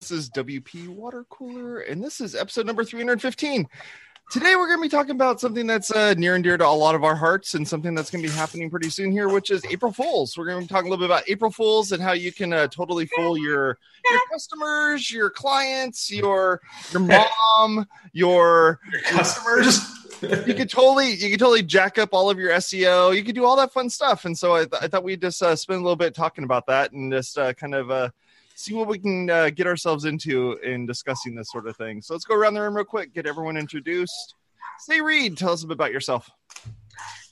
This is WP Water Cooler, and this is episode number 315. Today, we're going to be talking about something that's uh, near and dear to a lot of our hearts and something that's going to be happening pretty soon here, which is April Fools. We're going to be talking a little bit about April Fools and how you can uh, totally fool your your customers, your clients, your your mom, your Your customers. you could totally you could totally jack up all of your SEO. You could do all that fun stuff. And so I, th- I thought we'd just uh, spend a little bit talking about that and just uh, kind of uh, see what we can uh, get ourselves into in discussing this sort of thing. So let's go around the room real quick, get everyone introduced. Say, Reed, tell us a bit about yourself.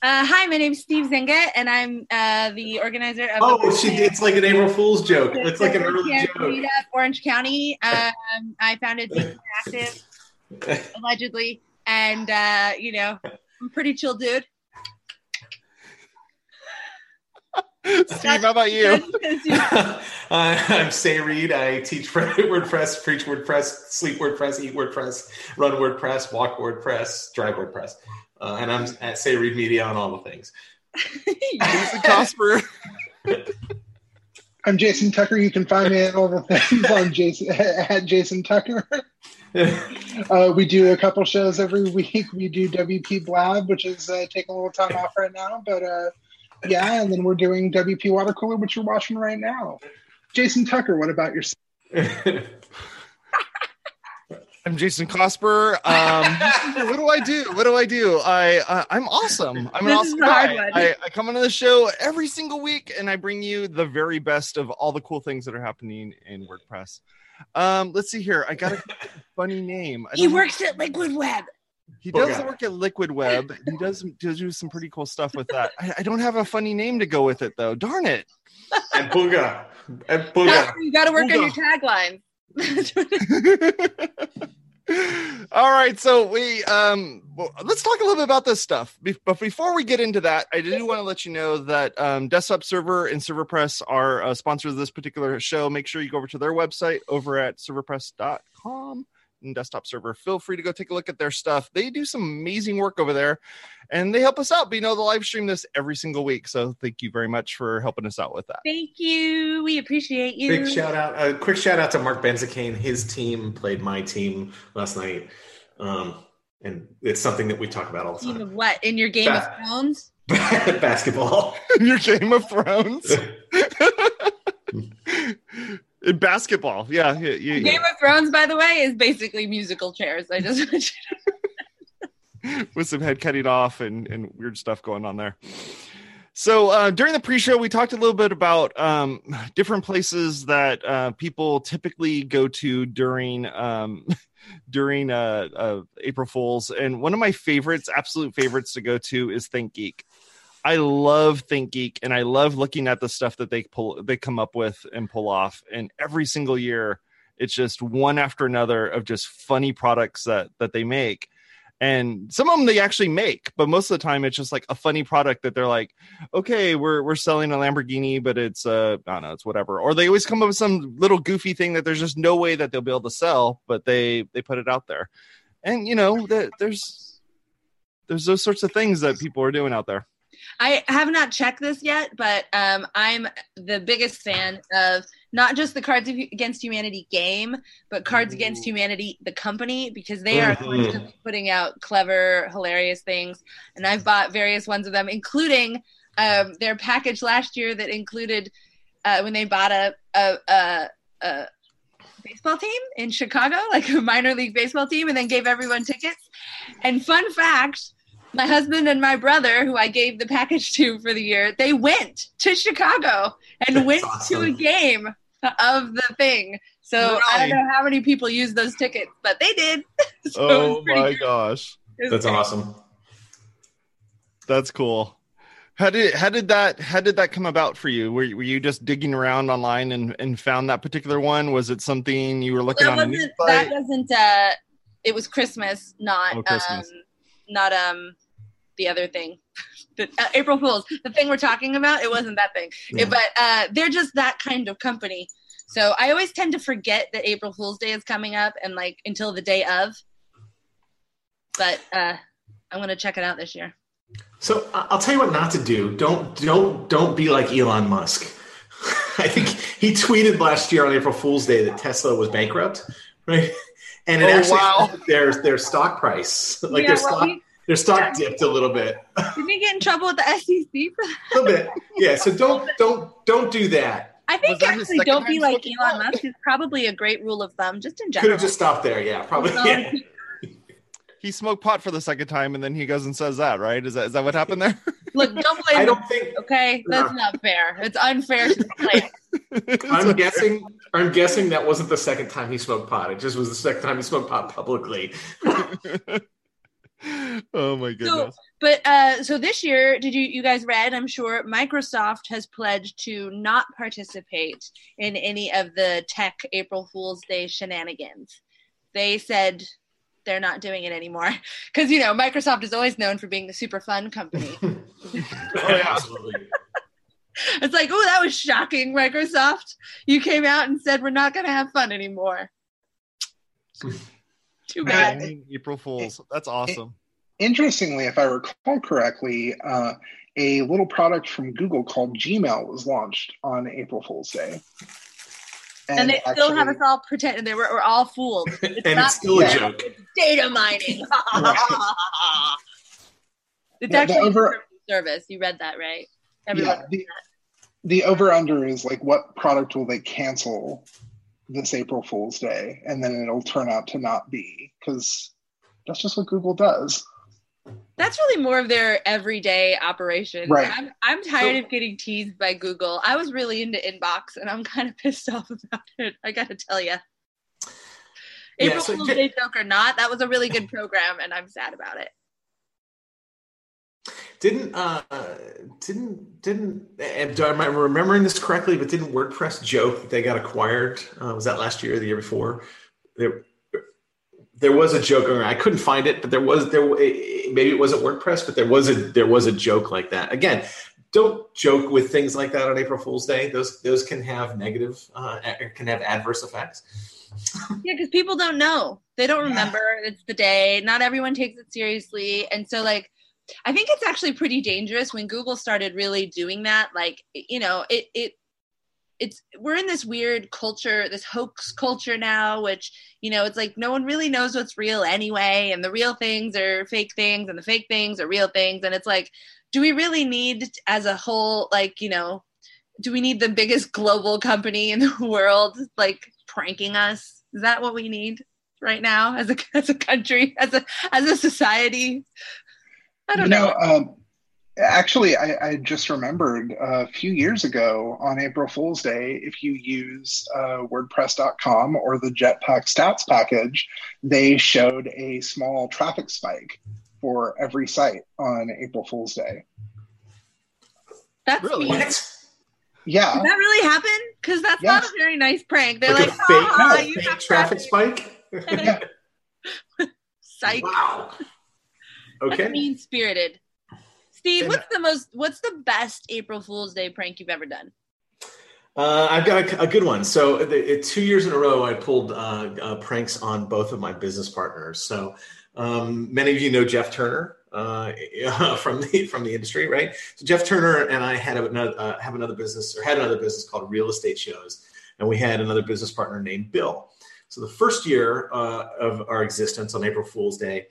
Uh, hi, my name's Steve Zehngut, and I'm uh, the organizer of. Oh, the she it's like an April Fool's joke. It's like an the early joke. Meetup, Orange County. Um, I founded Beacon Active allegedly, and uh, you know, I'm a pretty chill dude. Steve, how about you? uh, I'm Sé Reed. I teach WordPress, preach WordPress, sleep WordPress, eat WordPress, run WordPress, walk WordPress, drive WordPress. Uh, and I'm at Sé Reed Media on all the things. Jason Cosper. I'm Jason Tucker. You can find me at all the things on Jason at Jason Tucker. Uh, we do a couple shows every week. We do WP Blab, which is uh, taking a little time off right now, but uh, yeah, and then we're doing WP Water Cooler, which you're watching right now. Jason Tucker, what about yourself? I'm Jason Cosper. Um, what do I do? What do I do? I uh, I'm awesome. I'm an This awesome guy. I, I come on the show every single week, and I bring you the very best of all the cool things that are happening in WordPress. Um, let's see here. I got a funny name. I he don't- works at Liquid Web. He does Okay. work at Liquid Web. He does, does do some pretty cool stuff with that. I, I don't have a funny name to go with it though. Darn it. and Booga. And Booga. You got to work on your tagline. All right, so we um well, let's talk a little bit about this stuff. Be- but before we get into that, I do want to let you know that um, Desktop Server and ServerPress are uh, sponsors of this particular show. Make sure you go over to their website over at serverpress.com and Desktop Server. Feel free to go take a look at their stuff. They do some amazing work over there, and they help us out. But you know, the live stream this every single week, so thank you very much for helping us out with that. Thank you. We appreciate you. Big shout out. A quick shout out to Mark Benzicane. His team played my team last night. Um, and it's something that we talk about all the time. what in your Game of Thrones? Basketball. in Your Game of Thrones. In basketball, yeah, you- you- Game of Thrones, by the way, is basically musical chairs. I just want you with some head cutting off and, and weird stuff going on there. So uh, during the pre-show, we talked a little bit about um, different places that uh, people typically go to during um, during uh, uh, April Fools, and one of my favorites, absolute favorites to go to, is ThinkGeek. I love ThinkGeek, and I love looking at the stuff that they pull, they come up with and pull off. And every single year, it's just one after another of just funny products that that they make. And some of them they actually make but most of the time it's just like a funny product that they're like okay we're we're selling a lamborghini but it's uh i don't know it's whatever. Or they always come up with some little goofy thing that there's just no way that they'll be able to sell but they they put it out there. And you know that there's there's those sorts of things that people are doing out there I have not checked this yet, but um, I'm the biggest fan of not just the Cards Against Humanity game, but Cards Against Humanity the company because they are Mhm. constantly putting out clever, hilarious things, and I've bought various ones of them, including um, their package last year that included uh, when they bought a, a, a, a baseball team in Chicago, like a minor league baseball team, and then gave everyone tickets. And fun fact my husband and my brother, who I gave the package to for the year, they went to Chicago and That's went to a game of the thing. So I don't know how many people used those tickets, but they did. So oh my good. gosh That's great. awesome. that's cool how did how did that how did that come about for you were, you- were you just digging around online and and found that particular one was it something you were looking That on wasn't. That wasn't. Uh, it was Christmas, not Oh, Christmas. um, not um, the other thing. The, uh, April Fools, the thing we're talking about, it wasn't that thing. Yeah. But uh, they're just that kind of company. So I always tend to forget that April Fool's Day is coming up, and like until the day of. But uh, I'm gonna check it out this year. So I- I'll tell you what not to do. Don't don't don't be like Elon Musk. I think he tweeted last year on April Fool's Day that Tesla was bankrupt, right? And it Oh, actually wow. their their stock price, like Yeah, their well, stock, he- their stock dipped a little bit, Didn't he get in trouble with the SEC for that? A little bit. Yeah, so don't don't don't do that. I think Was that his actually don't be like Elon? Musk is probably a great rule of thumb, just in general. Could have just stopped there. Yeah, probably. Yeah. He smoked pot for the second time, and then he goes and says that. Right? Is that is that what happened there? Look, don't blame I don't think okay? That's not fair. It's unfair to the planet. I'm guessing. I'm guessing that wasn't the second time he smoked pot. It just was the second time he smoked pot publicly. oh my goodness. But uh, so this year, did you you guys read? I'm sure Microsoft has pledged to not participate in any of the tech April Fool's Day shenanigans. They said they're not doing it anymore because you know Microsoft is always known for being the super fun company. oh yeah, Absolutely. it's like, oh, that was shocking, Microsoft. You came out and said we're not going to have fun anymore. Too bad. Blaming April Fools. That's awesome. Interestingly, if I recall correctly, uh, a little product from Google called Gmail was launched on April Fool's Day. And, they still have us all pretend they were we're all fooled. It's and not it's still a yeah. joke. data mining. it's The- the actually over- a service. You read that, right? yeah, Everyone. the, the over under is like what product will they cancel this April Fool's Day, and then it'll turn out to not be because that's just what Google does. That's really more of their everyday operation. Right. I'm, I'm tired So- of getting teased by Google. I was really into Inbox, and I'm kind of pissed off about it. I got to tell you. Yeah, April so Fool's ju- Day joke or not, that was a really good program, and I'm sad about it. Didn't uh didn't didn't I am I remembering this correctly? But didn't WordPress joke that they got acquired? Uh, was that last year or the year before? There, there was a joke. I couldn't find it, but there was there. Maybe it wasn't WordPress, but there was a there was a joke like that. Again, don't joke with things like that on April Fool's Day. Those those can have negative uh, can have adverse effects. Yeah, because people don't know. They don't remember it's the day. Not everyone takes it seriously. And so, like, I think it's actually pretty dangerous when Google started really doing that. Like, you know, it, it, it's, we're in this weird culture, this hoax culture now, which, you know, it's like no one really knows what's real anyway. And the real things are fake things and the fake things are real things. And it's like, do we really need as a whole, like, you know, do we need the biggest global company in the world like pranking us? Is that what we need right now as a as a country, as a as a society? I don't you know. know, um, actually, I, I just remembered a few years ago on April Fool's Day, if you use uh, WordPress.com or the Jetpack Stats package, they showed a small traffic spike for every site on April Fool's Day. That's Really? mean. What? Yeah, Did that really happen? Because that's not a very nice prank. They're Like, like, a fake, "Ah, a you fake have traffic spike. Yeah. Psych. Wow. Okay. mean spirited. Steve, what's the most? What's the best April Fool's Day prank you've ever done? Uh, I've got a, a good one. So, the, two years in a row, I pulled uh, uh, pranks on both of my business partners. So, um, many of you know Jeff Turner uh, from the from the industry, right? So, Jeff Turner and I had another uh, have another business or had another business called Real Estate Shows, and we had another business partner named Bill. So, the first year uh, of our existence on April Fool's Day,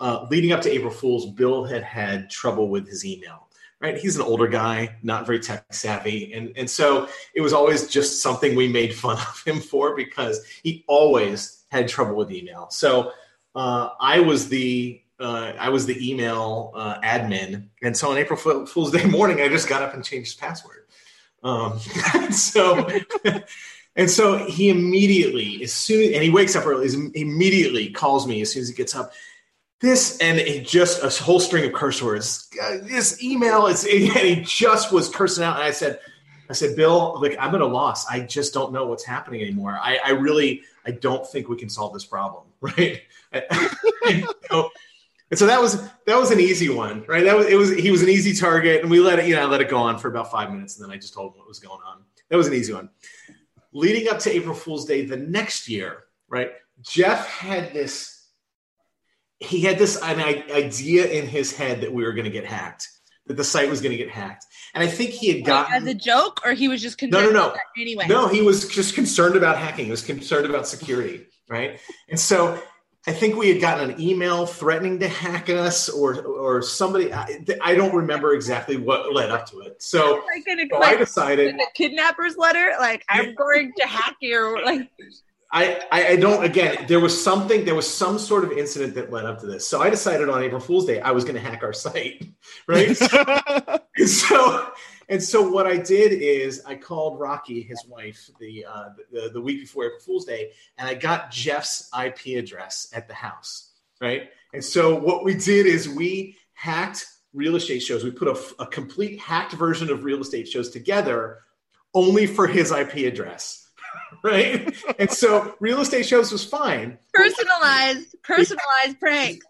uh, leading up to April Fool's, Bill had had trouble with his email. Right, he's an older guy, not very tech savvy, and and so it was always just something we made fun of him for because he always had trouble with email. So uh, I was the uh, I was the email uh, admin, and so on April Fool- Fool's Day morning, I just got up and changed his password. Um, so and so he immediately, as soon and he wakes up early, he immediately calls me as soon as he gets up. This and just a whole string of curse words. Uh, this email is, and he just was cursing out. And I said, I said, Bill, like I'm at a loss. I just don't know what's happening anymore. I, I really, I don't think we can solve this problem, right? and so that was that was an easy one, right? That was it was he was an easy target, and we let it, you know, I let it go on for about five minutes, and then I just told him what was going on. That was an easy one. Leading up to April Fool's Day the next year, right? Jeff had this he had this an idea in his head that we were going to get hacked that the site was going to get hacked. And I think he had gotten as a joke, or he was just concerned. No, no, no. Anyway, No, he was just concerned about hacking. He was concerned about security, right? And so I think we had gotten an email threatening to hack us, or or somebody. I, I don't remember exactly what led up to it. So, like, so I decided the kidnapper's letter, like I'm going to hack you. Like I, I don't again there was something there was some sort of incident that led up to this. So I decided on April Fool's Day I was going to hack our site, right? And so and so what I did is I called Rocky, his wife, the, uh, the the week before April Fool's Day, and I got Jeff's IP address at the house, right? And so what we did is we hacked real estate shows. We put a, a complete hacked version of real estate shows together, only for his IP address, right? and so real estate shows was fine. personalized, personalized prank.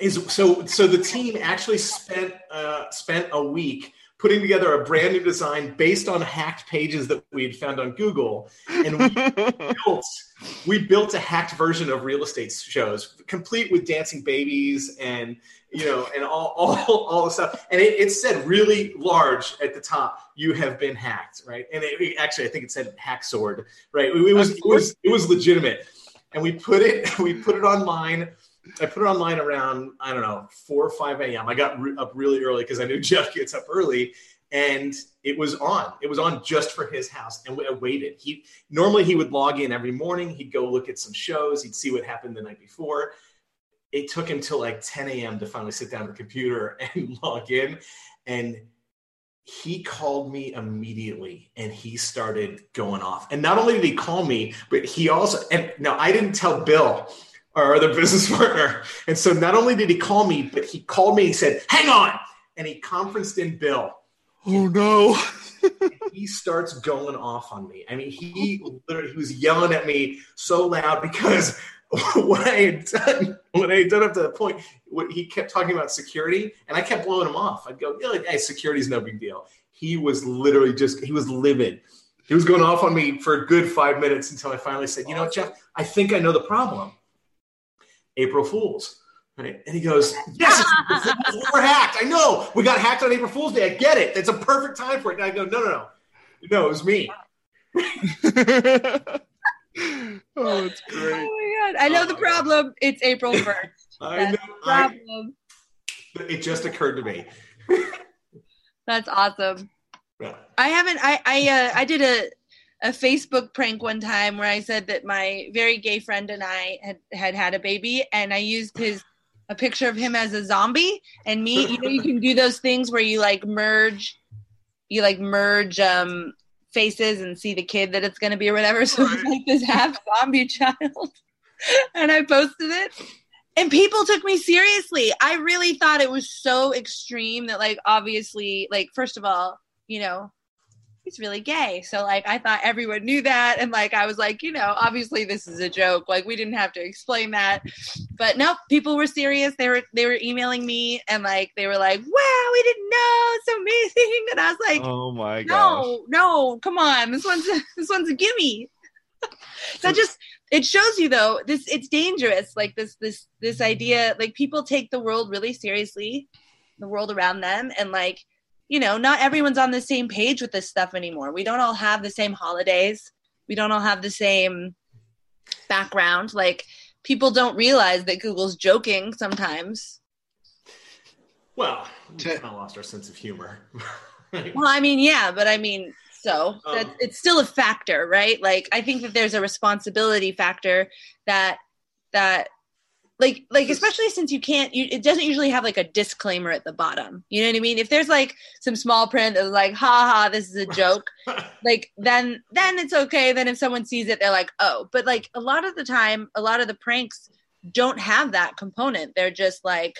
is so so the team actually spent uh, spent a week putting together a brand new design based on hacked pages that we had found on Google, and we built we built a hacked version of real estate shows, complete with dancing babies and you know and all all, all the stuff. And it, it said really large at the top, "You have been hacked," right? And it, actually, I think it said "hack sword," right? It, was it was it was legitimate, and we put it we put it online. I put it online around I don't know four or five a.m. I got re- up really early because I knew Jeff gets up early, and it was on. It was on just for his house, and I waited. He normally he would log in every morning. He'd go look at some shows. He'd see what happened the night before. It took him till like 10 a.m. to finally sit down at the computer and log in, and he called me immediately and he started going off. And not only did he call me, but he also and now I didn't tell Bill our other business partner. And so not only did he call me, but he called me. He said, "Hang on," and he conferenced in Bill. oh no. He starts going off on me. I mean, he literally he was yelling at me so loud because what I had done, what I had done up to that point, what he kept talking about security, and I kept blowing him off. I'd go, "Yeah, hey, security's no big deal." He was literally just he was livid. He was going off on me for a good five minutes until I finally said, "You know, what, Jeff, I think I know the problem." April Fools. Right? And he goes, Yes, it's April Fools. we're hacked. I know. We got hacked on April Fool's Day. I get it. It's a perfect time for it. And I go, No, no, no. No, it was me. oh, it's great. Oh my god! I know the problem. It's April first. I That's know. the I, problem. it just occurred to me. That's awesome. Yeah. I haven't. I I uh, I did a a Facebook prank one time where I said that my very gay friend and I had had had a baby, and I used his a picture of him as a zombie and me. You know, you can do those things where you like merge, you like merge um faces and see the kid that it's going to be or whatever. So it's like this half zombie child, and I posted it. And people took me seriously. I really thought it was so extreme that, like, obviously, like, first of all, you know, he's really gay. So like I thought everyone knew that and like I was like, you know, obviously this is a joke. Like we didn't have to explain that. But nope, people were serious. They were they were emailing me and like they were like, "Wow, we didn't know. It's amazing." And I was like, oh my gosh. "No, no, come on. This one's a, this one's a gimme." so just it shows you though this it's dangerous like this this this idea like people take the world really seriously the world around them and like you know not everyone's on the same page with this stuff anymore. We don't all have the same holidays. We don't all have the same background. Like people don't realize that google's joking sometimes. Well, we To- kind of lost our sense of humor. Right? well i mean yeah but i mean so that Um, it's still a factor right? Like i think that there's a responsibility factor that that like like especially since you can't you, it doesn't usually have like a disclaimer at the bottom. You know what i mean? If there's like some small print that's like ha ha this is a joke like then then it's okay. Then if someone sees it they're like oh. But like a lot of the time a lot of the pranks don't have that component. They're just like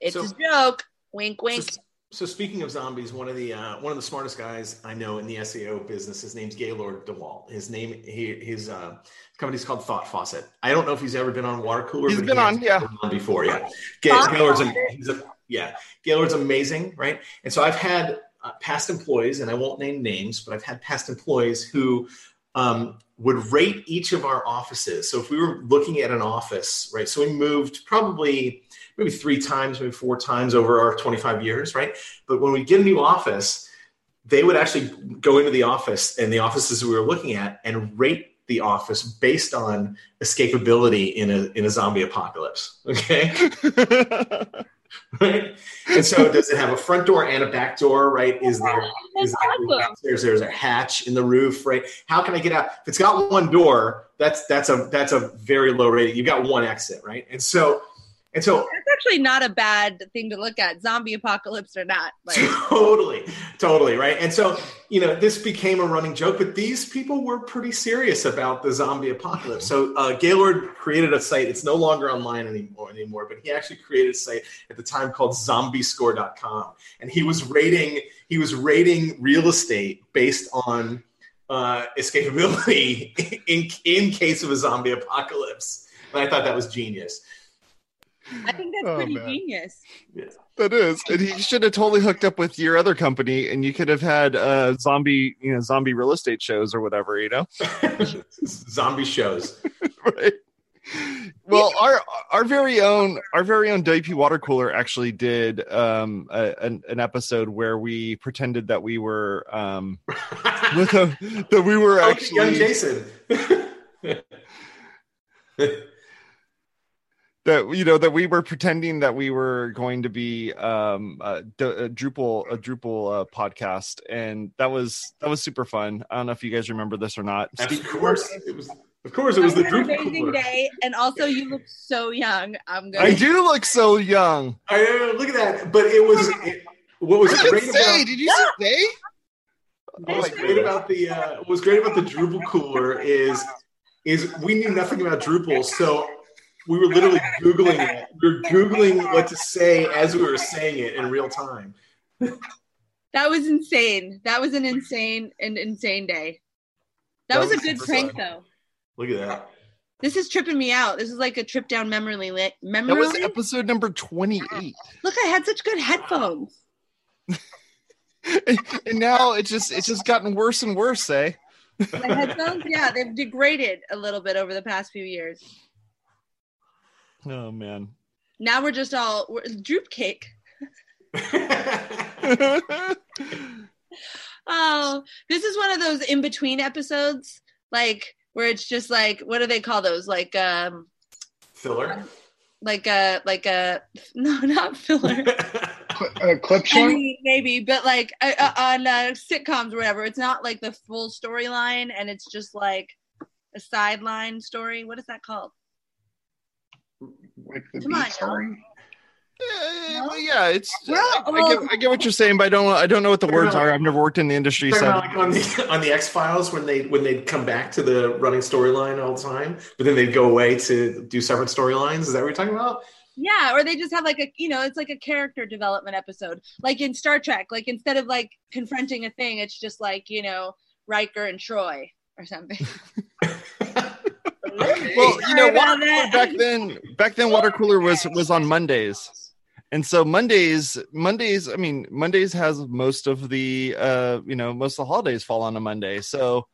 it's So- a joke. Wink wink. So, so speaking of zombies, one of the uh, one of the smartest guys I know in the SEO business, his name's Gaylord DeWalt. His name, he, his uh, company's called Thought Faucet. I don't know if he's ever been on Water Cooler. He's but been he on, yeah. been on before. Yeah, Ga- Gaylord's, a, yeah, Gaylord's amazing, right? And so I've had uh, past employees, and I won't name names, but I've had past employees who um, would rate each of our offices. So if we were looking at an office, right? So we moved probably maybe three times, maybe four times over our 25 years, right? But when we get a new office, they would actually go into the office and the offices we were looking at and rate the office based on escapability in a in a zombie apocalypse. Okay. right? And so, does it have a front door and a back door? Right? Is there is there, there's there's a hatch in the roof? Right? How can I get out? If it's got one door, that's that's a that's a very low rating. You've got one exit, right? And so and so that's actually not a bad thing to look at, zombie apocalypse or not. Like. Totally, totally, right. And so you know, this became a running joke, but these people were pretty serious about the zombie apocalypse. So uh, Gaylord created a site. It's no longer online anymore, anymore, but he actually created a site at the time called ZombieScore.com, and he was rating he was rating real estate based on uh, escapability in in case of a zombie apocalypse. And I thought that was genius. I think that's oh, pretty man. genius. Yes. That is, and he should have totally hooked up with your other company, and you could have had uh, zombie, you know, zombie real estate shows or whatever, you know, zombie shows. right. Well, our our very own our very own WP water cooler actually did um, a, an, an episode where we pretended that we were um, with a, that we were actually young Jason that you know that we were pretending that we were going to be um a, a Drupal a Drupal uh, podcast, and that was that was super fun. I don't know if you guys remember this or not. Of course, it was. Of course, it was the Drupal. Amazing day, and also you look so young. I'm going. I do look so young. I know. Look at that. But it was. It, what was great say, about? Did you say? What was great about the uh, what was great about the Drupal cooler is is we knew nothing about Drupal, so we were literally googling it. We were googling what to say as we were saying it in real time. that was insane. That was an insane an insane day. That, that was, was, a good prank fun. though. Look at that. This is tripping me out. This is like a trip down memory lane. Memory that was episode number 28. Look, I had such good headphones. and, and now it's just it's just gotten worse and worse, eh? My headphones, yeah, they've degraded a little bit over the past few years. Oh man. Now we're just all we're, droop cake. oh, this is one of those in between episodes, like where it's just like what do they call those? Like um filler. Like a like a no, not filler. a clip show, maybe, maybe, but like uh, uh, on uh, sitcoms or whatever, it's not like the full storyline, and it's just like a sideline story. What is that called? Like the Come story. Yeah, well, yeah, it's. Well, I, I, get, I, get, what you're saying, but I don't. I don't know what the words are. I've never worked in the industry. So like on the on the X Files when they when they'd come back to the running storyline all the time, but then they'd go away to do separate storylines. Is that what you're talking about? Yeah, or they just have like a you know it's like a character development episode, like in Star Trek. Like instead of like confronting a thing, it's just like you know Riker and Troy or something. well, you know, water cooler back then, back then, water cooler was was on Mondays, and so Mondays, Mondays, I mean, Mondays has most of the, uh, you know, most of the holidays fall on a Monday, so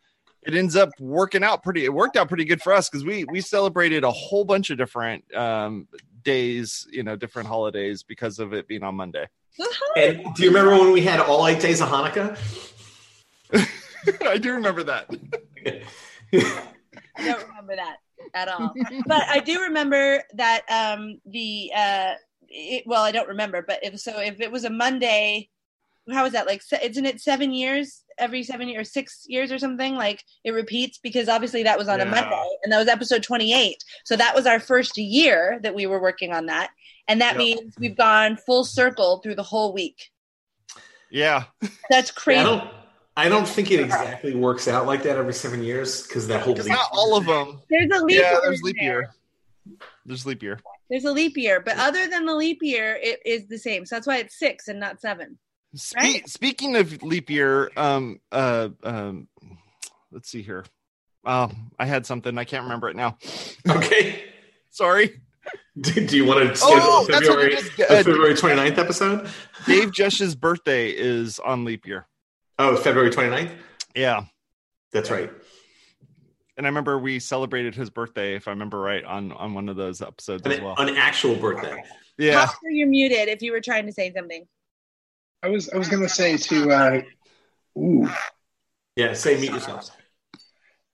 it ends up working out pretty. It worked out pretty good for us because we we celebrated a whole bunch of different um, days, you know, different holidays because of it being on Monday. And do you remember when we had all eight days of Hanukkah? I do remember that. I don't remember that at all. but I do remember that um, the uh, it, well, I don't remember, but if so, if it was a Monday, how is that? Like, isn't it seven years every seven years, or six years or something? Like it repeats because obviously that was on yeah. a Monday, and that was episode twenty-eight. So that was our first year that we were working on that, and that yep. means we've gone full circle through the whole week. Yeah, that's crazy. Yeah, I don't think it exactly works out like that every seven years because that whole leap not all of them. There's a leap. Yeah, there's leap year. There's leap year. There's a leap year, but other than the leap year, it is the same. So that's why it's six and not seven. Spe- right? Speaking of leap year, um, uh, um, let's see here. Um, I had something I can't remember it now. Okay, sorry. Do, do, you want to schedule oh, February, just, uh, February 29th episode? Dave Jesch's birthday is on leap year. Oh, February 29th? Yeah. That's right. and I remember we celebrated his birthday, if I remember right, on on one of those episodes An, as well. an actual birthday. Yeah, Oscar, you're muted if you were trying to say something. I was I was gonna say to uh, ooh. Yeah, say meet yourselves.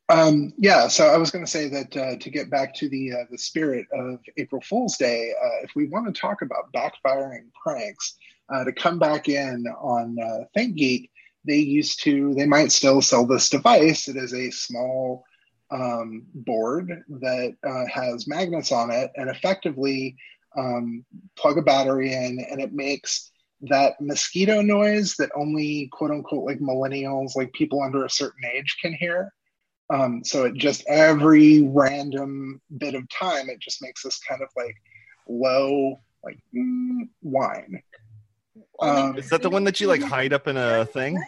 Um, yeah, so I was going to say that uh, to get back to the uh, the spirit of April Fool's Day, uh, if we want to talk about backfiring pranks, uh, to come back in on uh, ThinkGeek, they used to, they might still sell this device. It is a small um, board that uh, has magnets on it, and effectively um, plug a battery in, and it makes that mosquito noise that only quote unquote like millennials, like people under a certain age, can hear. Um, so it just every random bit of time, it just makes this kind of like low, like mm, whine. Um, is that the one that you like hide up in a thing?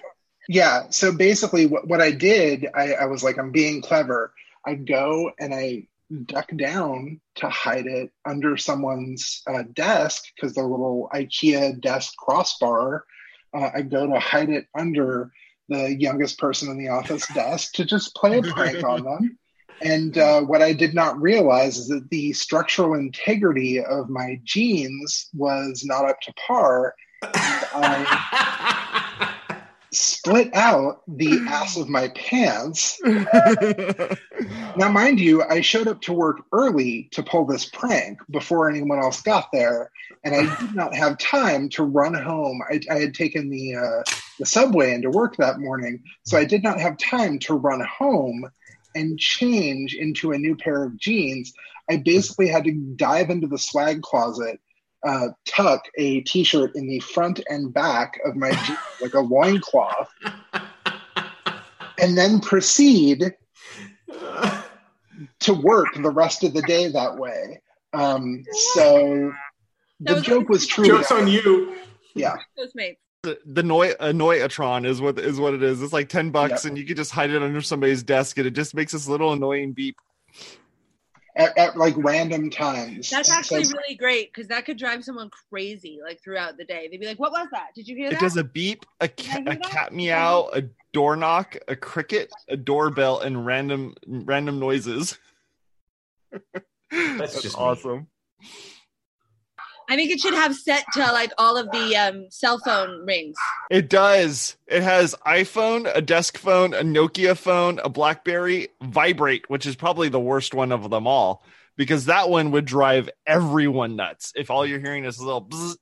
yeah. So basically, what, what I did, I, I was like, I'm being clever. I go and I duck down to hide it under someone's uh, desk because the little IKEA desk crossbar. Uh, I go to hide it under the youngest person in the office desk to just play a prank on them. And uh, what I did not realize is that the structural integrity of my jeans was not up to par. I split out the ass of my pants. Now, mind you, I showed up to work early to pull this prank before anyone else got there, and I did not have time to run home. I, I had taken the uh, the subway into work that morning, so I did not have time to run home and change into a new pair of jeans. I basically had to dive into the swag closet, uh, tuck a t-shirt in the front and back of my jeans, like a loincloth, and then proceed to work the rest of the day that way. Um, so the was- joke was true. Jokes on you. Yeah. Postmates. the the Noi- Annoyatron is what is what it is. It's like ten bucks, Yep. and you can just hide it under somebody's desk, and it just makes this little annoying beep. At, at like random times. That's And actually so- really great because that could drive someone crazy like throughout the day. They'd be like, "What was that? Did you hear that?" It does a beep, a, ca- a cat meow, a door knock, a cricket, a doorbell, and random random noises. That's, just me. Awesome. I think it should have set to like all of the um, cell phone rings. It does. It has iPhone, a desk phone, a Nokia phone, a BlackBerry, Vibrate, which is probably the worst one of them all because that one would drive everyone nuts if all you're hearing is a little. Bzz.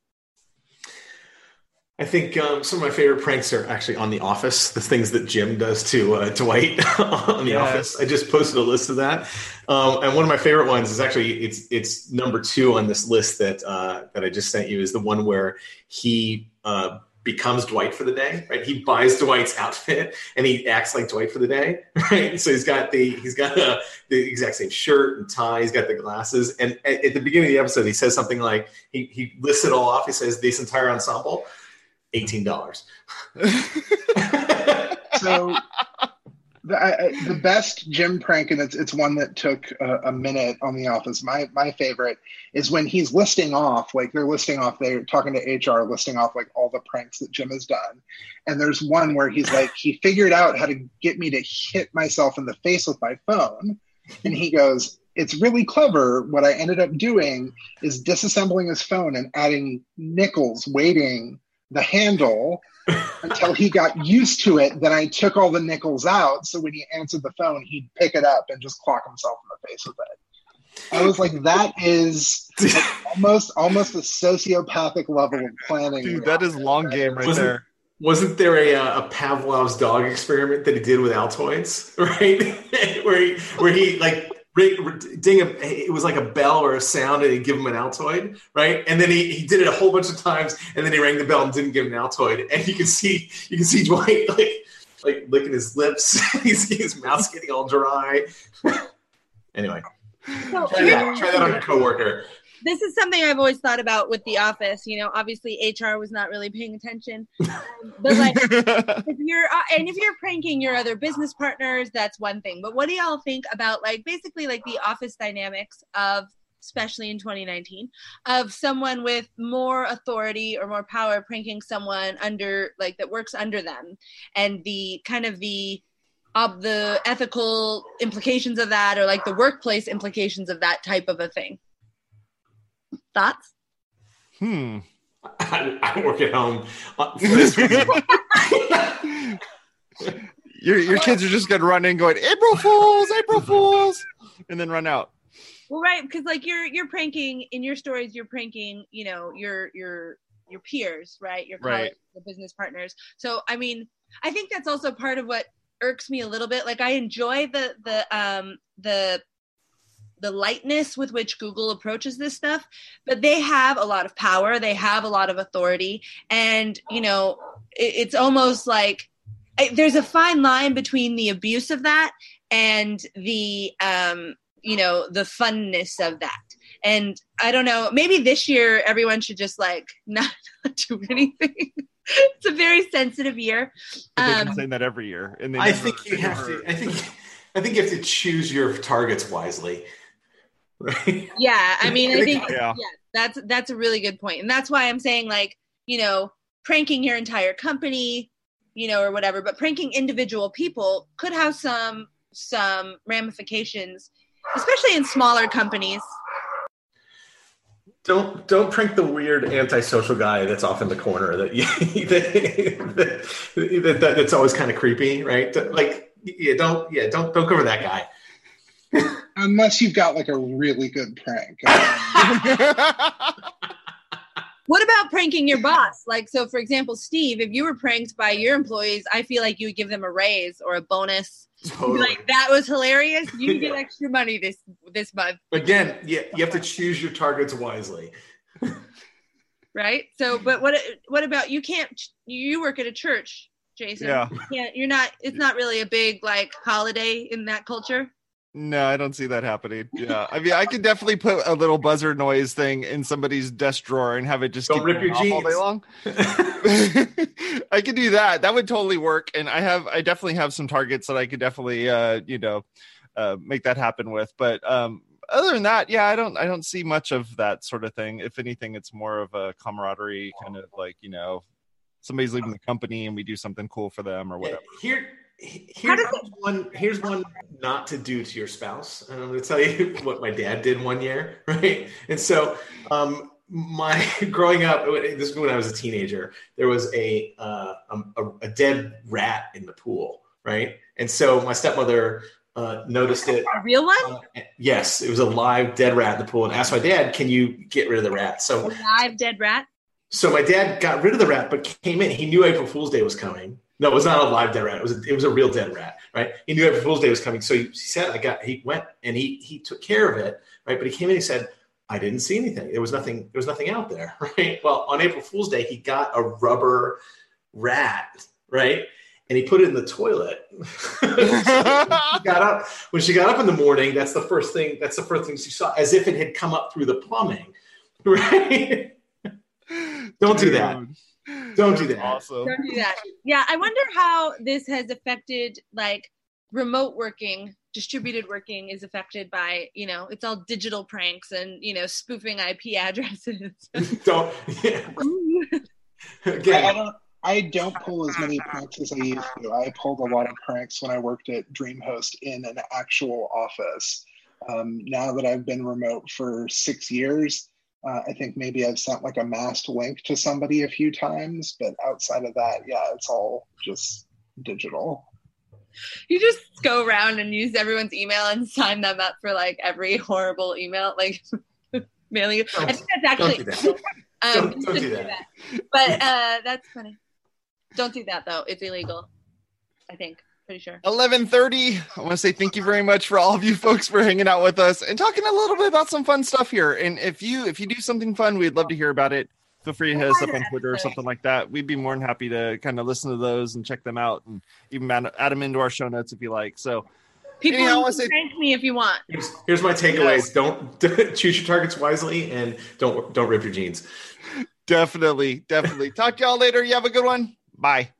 I think um, some of my favorite pranks are actually on The Office. The things that Jim does to uh, Dwight on The Yes. Office. I just posted a list of that, um, and one of my favorite ones is actually it's it's number two on this list that uh, that I just sent you is the one where he uh, becomes Dwight for the day. Right, he buys Dwight's outfit and he acts like Dwight for the day. Right, so he's got the he's got uh, the exact same shirt and tie. He's got the glasses, and at, at the beginning of the episode, he says something like he he lists it all off. He says this entire ensemble. Eighteen dollars. so the, the best Jim prank, and it's it's one that took a, a minute on The Office. My my favorite is when he's listing off, like they're listing off, they're talking to HR, listing off like all the pranks that Jim has done. And there's one where he's like, he figured out how to get me to hit myself in the face with my phone, and he goes. It's really clever. What I ended up doing is disassembling his phone and adding nickels weighting the handle until he got used to it. Then I took all the nickels out, so when he answered the phone, he'd pick it up and just clock himself in the face with it. I was like, that is like almost almost a sociopathic level of planning. Dude, that is long game right Wasn't- there. Wasn't there a, uh, a Pavlov's dog experiment that he did with Altoids, right? where he where he like ring, ding a it was like a bell or a sound and he'd give him an Altoid, right? And then he, he did it a whole bunch of times and then he rang the bell and didn't give him an Altoid. And you can see you can see Dwight like like licking his lips. He's his mouth's getting all dry. anyway, So try that, try that on your coworker. This is something I've always thought about with the office. You know, obviously HR was not really paying attention, um, but like if you're uh, and if you're pranking your other business partners, that's one thing. But what do y'all think about like basically like the office dynamics of especially in 2019 of someone with more authority or more power pranking someone under like that works under them and the kind of the ob- the ethical implications of that or like the workplace implications of that type of a thing. Thoughts? Hmm. I, I work at home. Uh, your your kids are just gonna run in going April Fools, April Fools, and then run out. Well, right, because like you're you're pranking in your stories, you're pranking, you know, your your your peers, right? Your Right. colleagues, your business partners. So I mean, I think that's also part of what irks me a little bit. Like I enjoy the the um the the lightness with which Google approaches this stuff, but they have a lot of power, they have a lot of authority, and you know, it, it's almost like I, there's a fine line between the abuse of that and the um you know the funness of that and i don't know maybe this year everyone should just like not, not do anything it's a very sensitive year But they've Um, saying that every year, and I never- think you they have to. I think. I think you have to choose your targets wisely. Right. yeah i mean i think Yeah. yeah that's that's a really good point and that's why i'm saying like you know pranking your entire company you know or whatever but pranking individual people could have some some ramifications especially in smaller companies Don't don't prank the weird antisocial guy that's off in the corner that you, that, that, that, that's always kind of creepy, right? Like yeah, don't yeah, don't don't go for that guy. Unless you've got like a really good prank. What about pranking your boss? Like, so for example, Steve, if you were pranked by your employees, I feel like you would give them a raise or a bonus. Totally. Like that was hilarious. You get extra money this this month, Again, yeah, you have to choose your targets wisely. right? So, but what what about you? Can't you work at a church, Jason? yeah. You can't, you're not. It's not really a big like holiday in that culture. No, I don't see that happening. Yeah, I mean, I could definitely put a little buzzer noise thing in somebody's desk drawer and have it just Don't rip your off all day long. I could do that. That would totally work. And I have, I definitely have some targets that I could definitely, uh, you know, uh, make that happen with. But um, other than that, yeah, I don't, I don't see much of that sort of thing. If anything, it's more of a camaraderie kind of like, you know, somebody's leaving the company and we do something cool for them or whatever. Here, here's does one. Here's one not to do to your spouse. And I'm going to tell you what my dad did one year, right? And so, um, my growing up, this is when I was a teenager. There was a, uh, um, a a dead rat in the pool, right? And so my stepmother uh, noticed it. A real one, Uh, yes, it was a live dead rat in the pool, and asked my dad, "Can you get rid of the rat?" a So live dead rat. so my dad got rid of the rat, but came in. He knew April Fool's Day was coming. No, it was not a live dead rat. It was a, it was a real dead rat, right? He knew April Fool's Day was coming, so he, he said, "I got." He went and he he took care of it, right? But he came in. and He said, "I didn't see anything. There was nothing. There was nothing out there, right?" Well, on April Fool's Day, he got a rubber rat, right? And he put it in the toilet. she got up when she got up in the morning. That's the first thing. That's the first thing she saw, as if it had come up through the plumbing, right? Don't do that. Dude. Don't do that. Awesome. Don't do that. Yeah, I wonder how this has affected like remote working, distributed working is affected by, you know, it's all digital pranks and, you know, spoofing IP addresses. Don't. Yeah. I, I don't. I don't pull as many pranks as I used to. I pulled a lot of pranks when I worked at DreamHost in an actual office. Um, now that I've been remote for six years, uh, I think maybe I've sent like a masked link to somebody a few times, but outside of that, yeah, it's all just digital. you just go around and use everyone's email and sign them up for like every horrible email, like mailing. you. I think that's don't actually do that. Um, Don't- don't do shouldn't that. But uh, that's funny. Don't do that though. It's illegal. I think. Pretty sure. 11:30. I want to say thank you very much for all of you folks for hanging out with us and talking a little bit about some fun stuff here. And if you if you do something fun, we'd love to hear about it. Feel free to hit us up on Twitter or something like that. We'd be more than happy to kind of listen to those and check them out and even add, add them into our show notes if you like. So People Anyhow, I you wanna can say- prank me if you want. Here's, here's my takeaways. Don't choose your targets wisely, and don't don't rip your jeans. definitely, definitely. Talk to y'all later. You have a good one. Bye.